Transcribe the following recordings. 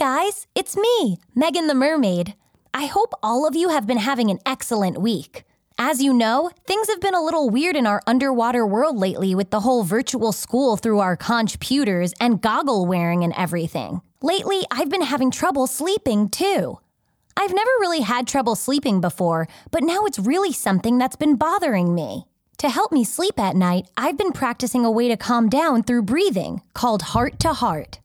Guys, it's me, Megan the Mermaid. I hope all of you have been having an excellent week. As you know, things have been a little weird in our underwater world lately with the whole virtual school through our computers and goggle wearing and everything. Lately, I've been having trouble sleeping too. I've never really had trouble sleeping before, but now it's really something that's been bothering me. To help me sleep at night, I've been practicing a way to calm down through breathing called heart to heart.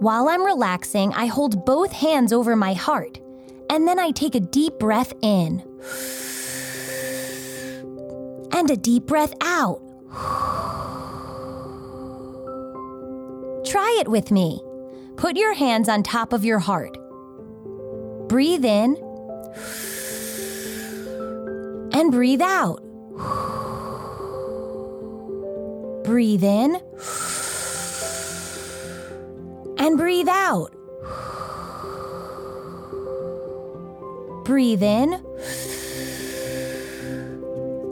While I'm relaxing, I hold both hands over my heart, and then I take a deep breath in and a deep breath out. Try it with me. Put your hands on top of your heart. Breathe in and breathe out. Breathe in and breathe out. Breathe in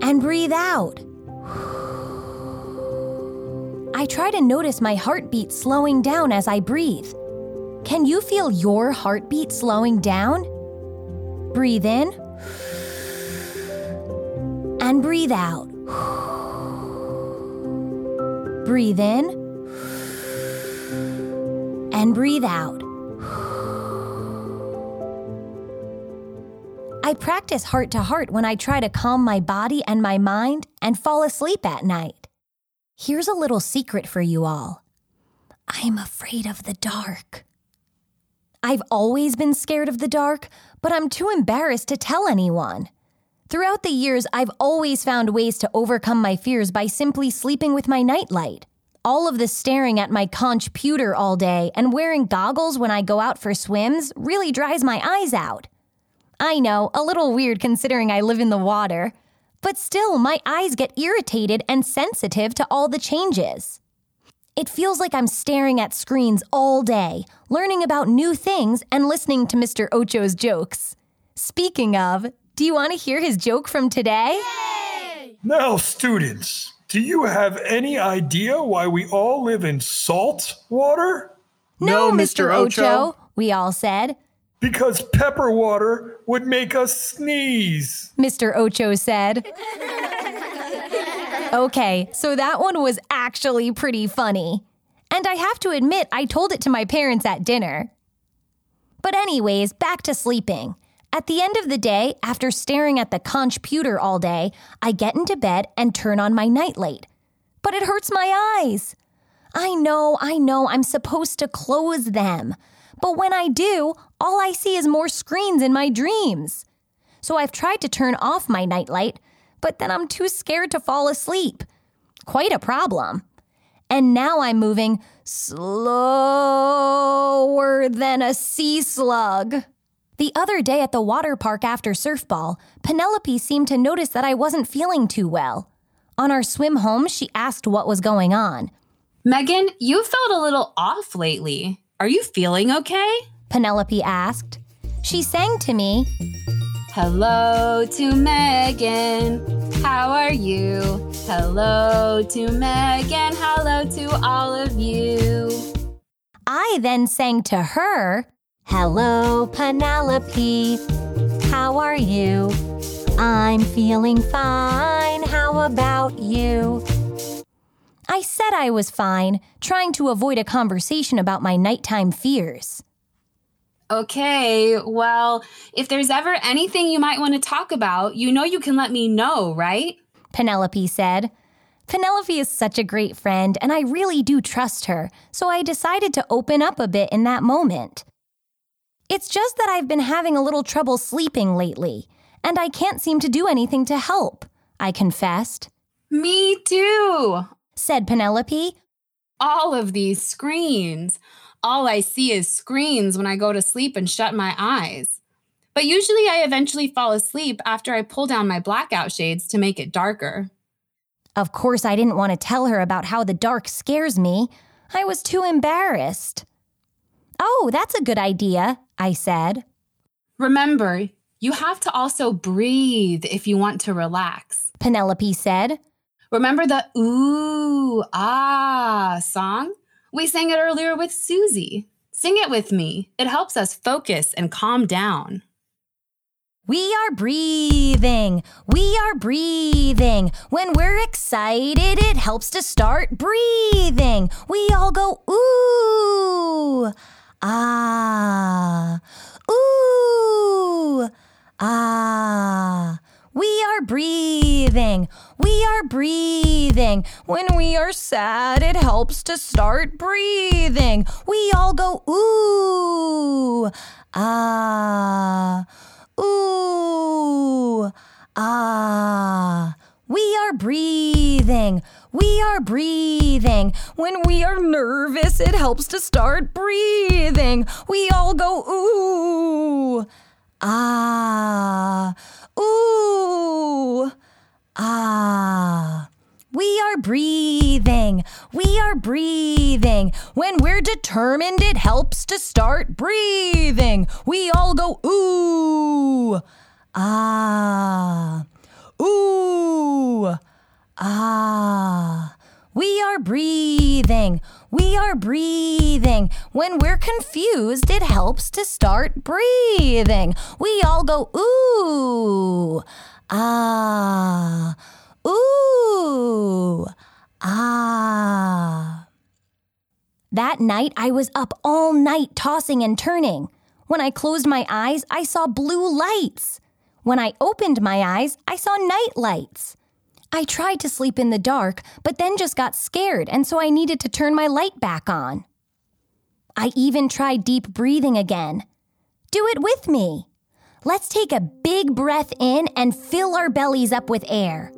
and breathe out. I try to notice my heartbeat slowing down as I breathe. Can you feel your heartbeat slowing down? Breathe in and breathe out. Breathe in and breathe out. I practice heart to heart when I try to calm my body and my mind and fall asleep at night. Here's a little secret for you all I'm afraid of the dark. I've always been scared of the dark, but I'm too embarrassed to tell anyone. Throughout the years, I've always found ways to overcome my fears by simply sleeping with my nightlight. All of the staring at my computer all day and wearing goggles when I go out for swims really dries my eyes out. I know, a little weird considering I live in the water, but still, my eyes get irritated and sensitive to all the changes. It feels like I'm staring at screens all day, learning about new things and listening to Mr. Ocho's jokes. Speaking of, do you want to hear his joke from today? Yay! Now, students, do you have any idea why we all live in salt water? No, Mr. Ocho, we all said. Because pepper water would make us sneeze. Mr. Ocho said. okay, so that one was actually pretty funny. And I have to admit, I told it to my parents at dinner. But, anyways, back to sleeping. At the end of the day, after staring at the computer all day, I get into bed and turn on my nightlight. But it hurts my eyes. I know, I know, I'm supposed to close them. But when I do, all I see is more screens in my dreams. So I've tried to turn off my nightlight, but then I'm too scared to fall asleep. Quite a problem. And now I'm moving slower than a sea slug. The other day at the water park after surfball, Penelope seemed to notice that I wasn't feeling too well. On our swim home, she asked what was going on. Megan, you felt a little off lately. Are you feeling okay? Penelope asked. She sang to me, Hello to Megan. How are you? Hello to Megan. Hello to all of you. I then sang to her, Hello, Penelope. How are you? I'm feeling fine. How about you? I said I was fine, trying to avoid a conversation about my nighttime fears. Okay, well, if there's ever anything you might want to talk about, you know you can let me know, right? Penelope said. Penelope is such a great friend, and I really do trust her, so I decided to open up a bit in that moment. It's just that I've been having a little trouble sleeping lately, and I can't seem to do anything to help, I confessed. Me too. Said Penelope. All of these screens. All I see is screens when I go to sleep and shut my eyes. But usually I eventually fall asleep after I pull down my blackout shades to make it darker. Of course, I didn't want to tell her about how the dark scares me. I was too embarrassed. Oh, that's a good idea, I said. Remember, you have to also breathe if you want to relax. Penelope said. Remember the ooh, ah song? We sang it earlier with Susie. Sing it with me. It helps us focus and calm down. We are breathing. We are breathing. When we're excited, it helps to start breathing. We all go ooh, ah, ooh, ah. We are breathing. We are breathing. When we are sad, it helps to start breathing. We all go ooh, ah, ooh, ah. We are breathing. We are breathing. When we are nervous, it helps to start breathing. We all go ooh, ah, ooh, ah. We are breathing. We are breathing. When we're determined, it helps to start breathing. We all go ooh, ah, ooh, ah. We are breathing. We are breathing. When we're confused, it helps to start breathing. We all go ooh, ah, ooh, ah. That night, I was up all night tossing and turning. When I closed my eyes, I saw blue lights. When I opened my eyes, I saw night lights. I tried to sleep in the dark, but then just got scared, and so I needed to turn my light back on. I even tried deep breathing again. Do it with me. Let's take a big breath in and fill our bellies up with air.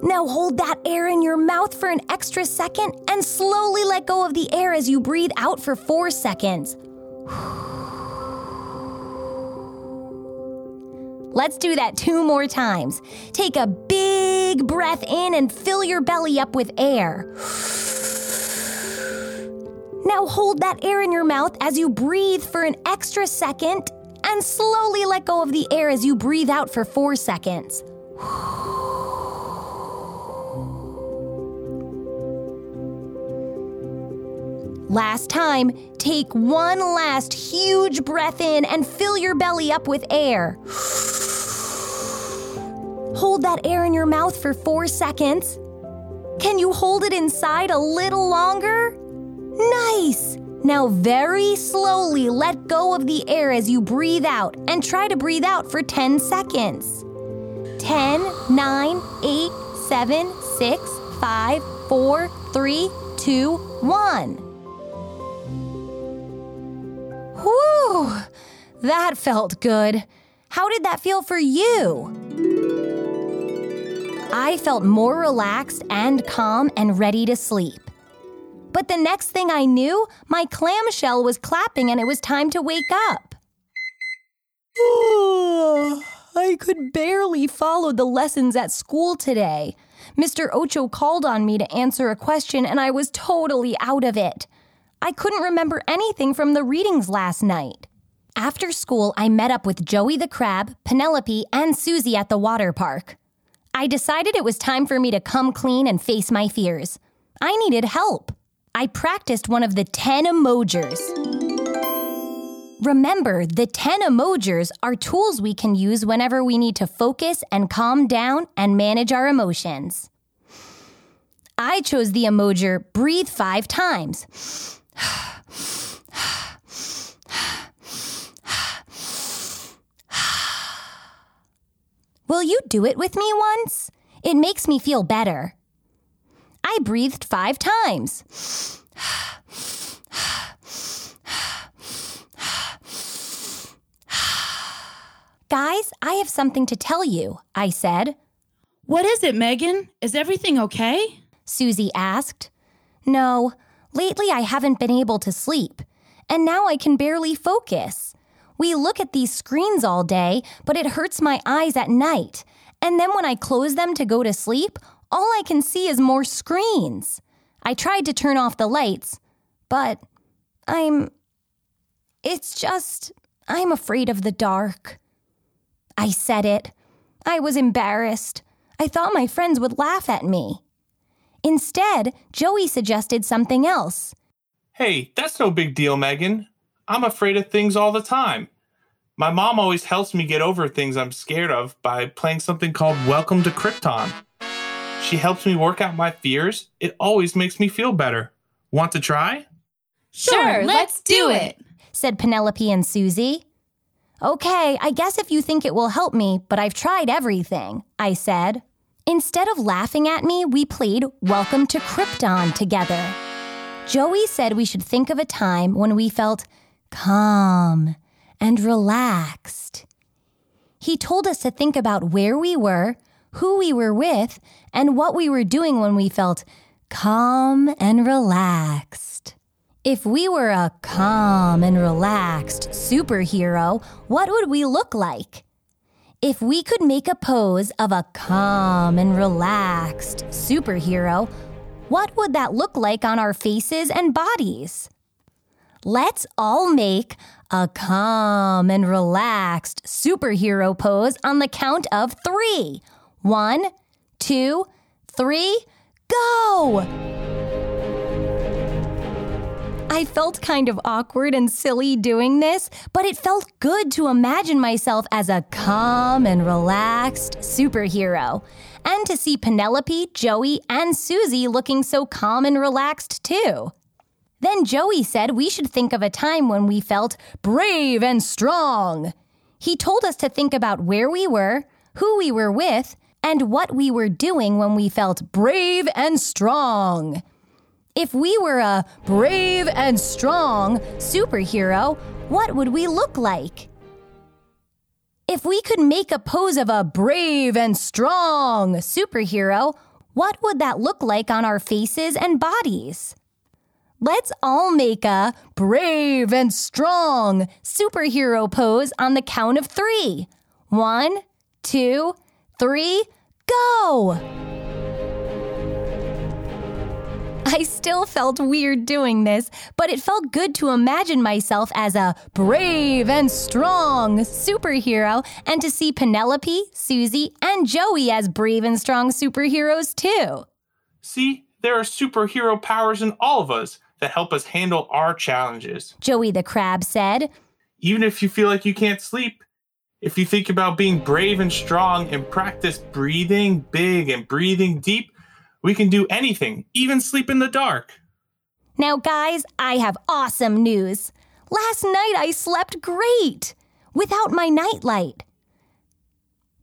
Now hold that air in your mouth for an extra second and slowly let go of the air as you breathe out for four seconds. Let's do that two more times. Take a big breath in and fill your belly up with air. Now hold that air in your mouth as you breathe for an extra second and slowly let go of the air as you breathe out for four seconds. Last time, take one last huge breath in and fill your belly up with air. Hold that air in your mouth for four seconds. Can you hold it inside a little longer? Nice! Now, very slowly let go of the air as you breathe out and try to breathe out for 10 seconds. 10, 9, 8, 7, 6, 5, 4, 3, 2, 1. Whew! That felt good. How did that feel for you? I felt more relaxed and calm and ready to sleep. But the next thing I knew, my clamshell was clapping and it was time to wake up. I could barely follow the lessons at school today. Mr. Ocho called on me to answer a question and I was totally out of it. I couldn't remember anything from the readings last night. After school, I met up with Joey the Crab, Penelope, and Susie at the water park. I decided it was time for me to come clean and face my fears. I needed help. I practiced one of the 10 emojis. Remember, the 10 emojis are tools we can use whenever we need to focus and calm down and manage our emotions. I chose the emoji breathe five times. Will you do it with me once? It makes me feel better. I breathed five times. Guys, I have something to tell you, I said. What is it, Megan? Is everything okay? Susie asked. No, lately I haven't been able to sleep, and now I can barely focus. We look at these screens all day, but it hurts my eyes at night. And then when I close them to go to sleep, all I can see is more screens. I tried to turn off the lights, but I'm. It's just. I'm afraid of the dark. I said it. I was embarrassed. I thought my friends would laugh at me. Instead, Joey suggested something else. Hey, that's no big deal, Megan. I'm afraid of things all the time. My mom always helps me get over things I'm scared of by playing something called Welcome to Krypton. She helps me work out my fears. It always makes me feel better. Want to try? Sure, let's do it. said Penelope and Susie. Okay, I guess if you think it will help me, but I've tried everything, I said. Instead of laughing at me, we played Welcome to Krypton together. Joey said we should think of a time when we felt calm and relaxed. He told us to think about where we were, who we were with, and what we were doing when we felt calm and relaxed. If we were a calm and relaxed superhero, what would we look like? If we could make a pose of a calm and relaxed superhero, what would that look like on our faces and bodies? Let's all make a calm and relaxed superhero pose on the count of three. One, two, three, go! I felt kind of awkward and silly doing this, but it felt good to imagine myself as a calm and relaxed superhero. And to see Penelope, Joey, and Susie looking so calm and relaxed too. Then Joey said we should think of a time when we felt brave and strong. He told us to think about where we were, who we were with, and what we were doing when we felt brave and strong. If we were a brave and strong superhero, what would we look like? If we could make a pose of a brave and strong superhero, what would that look like on our faces and bodies? Let's all make a brave and strong superhero pose on the count of three. One, two, three, go! I still felt weird doing this, but it felt good to imagine myself as a brave and strong superhero and to see Penelope, Susie, and Joey as brave and strong superheroes too. See, there are superhero powers in all of us that help us handle our challenges. Joey the crab said. Even if you feel like you can't sleep, if you think about being brave and strong and practice breathing big and breathing deep, we can do anything, even sleep in the dark. Now, guys, I have awesome news. Last night I slept great without my nightlight.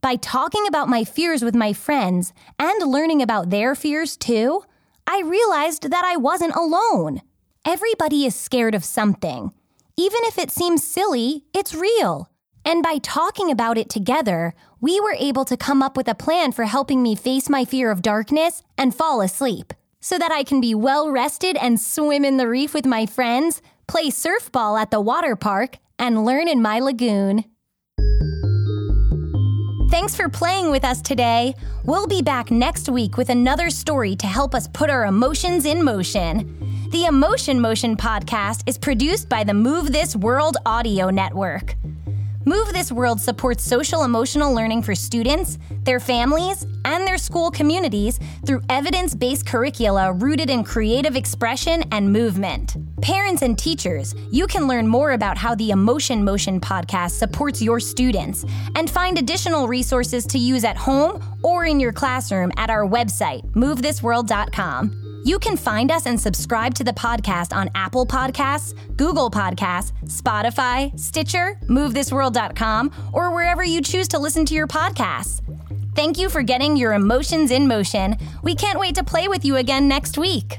By talking about my fears with my friends and learning about their fears too, I realized that I wasn't alone. Everybody is scared of something. Even if it seems silly, it's real. And by talking about it together, we were able to come up with a plan for helping me face my fear of darkness and fall asleep so that I can be well rested and swim in the reef with my friends, play surf ball at the water park, and learn in my lagoon. Thanks for playing with us today. We'll be back next week with another story to help us put our emotions in motion. The Emotion Motion podcast is produced by the Move This World Audio Network. Move This World supports social emotional learning for students, their families, and their school communities through evidence based curricula rooted in creative expression and movement. Parents and teachers, you can learn more about how the Emotion Motion podcast supports your students and find additional resources to use at home or in your classroom at our website, movethisworld.com. You can find us and subscribe to the podcast on Apple Podcasts, Google Podcasts, Spotify, Stitcher, MoveThisWorld.com, or wherever you choose to listen to your podcasts. Thank you for getting your emotions in motion. We can't wait to play with you again next week.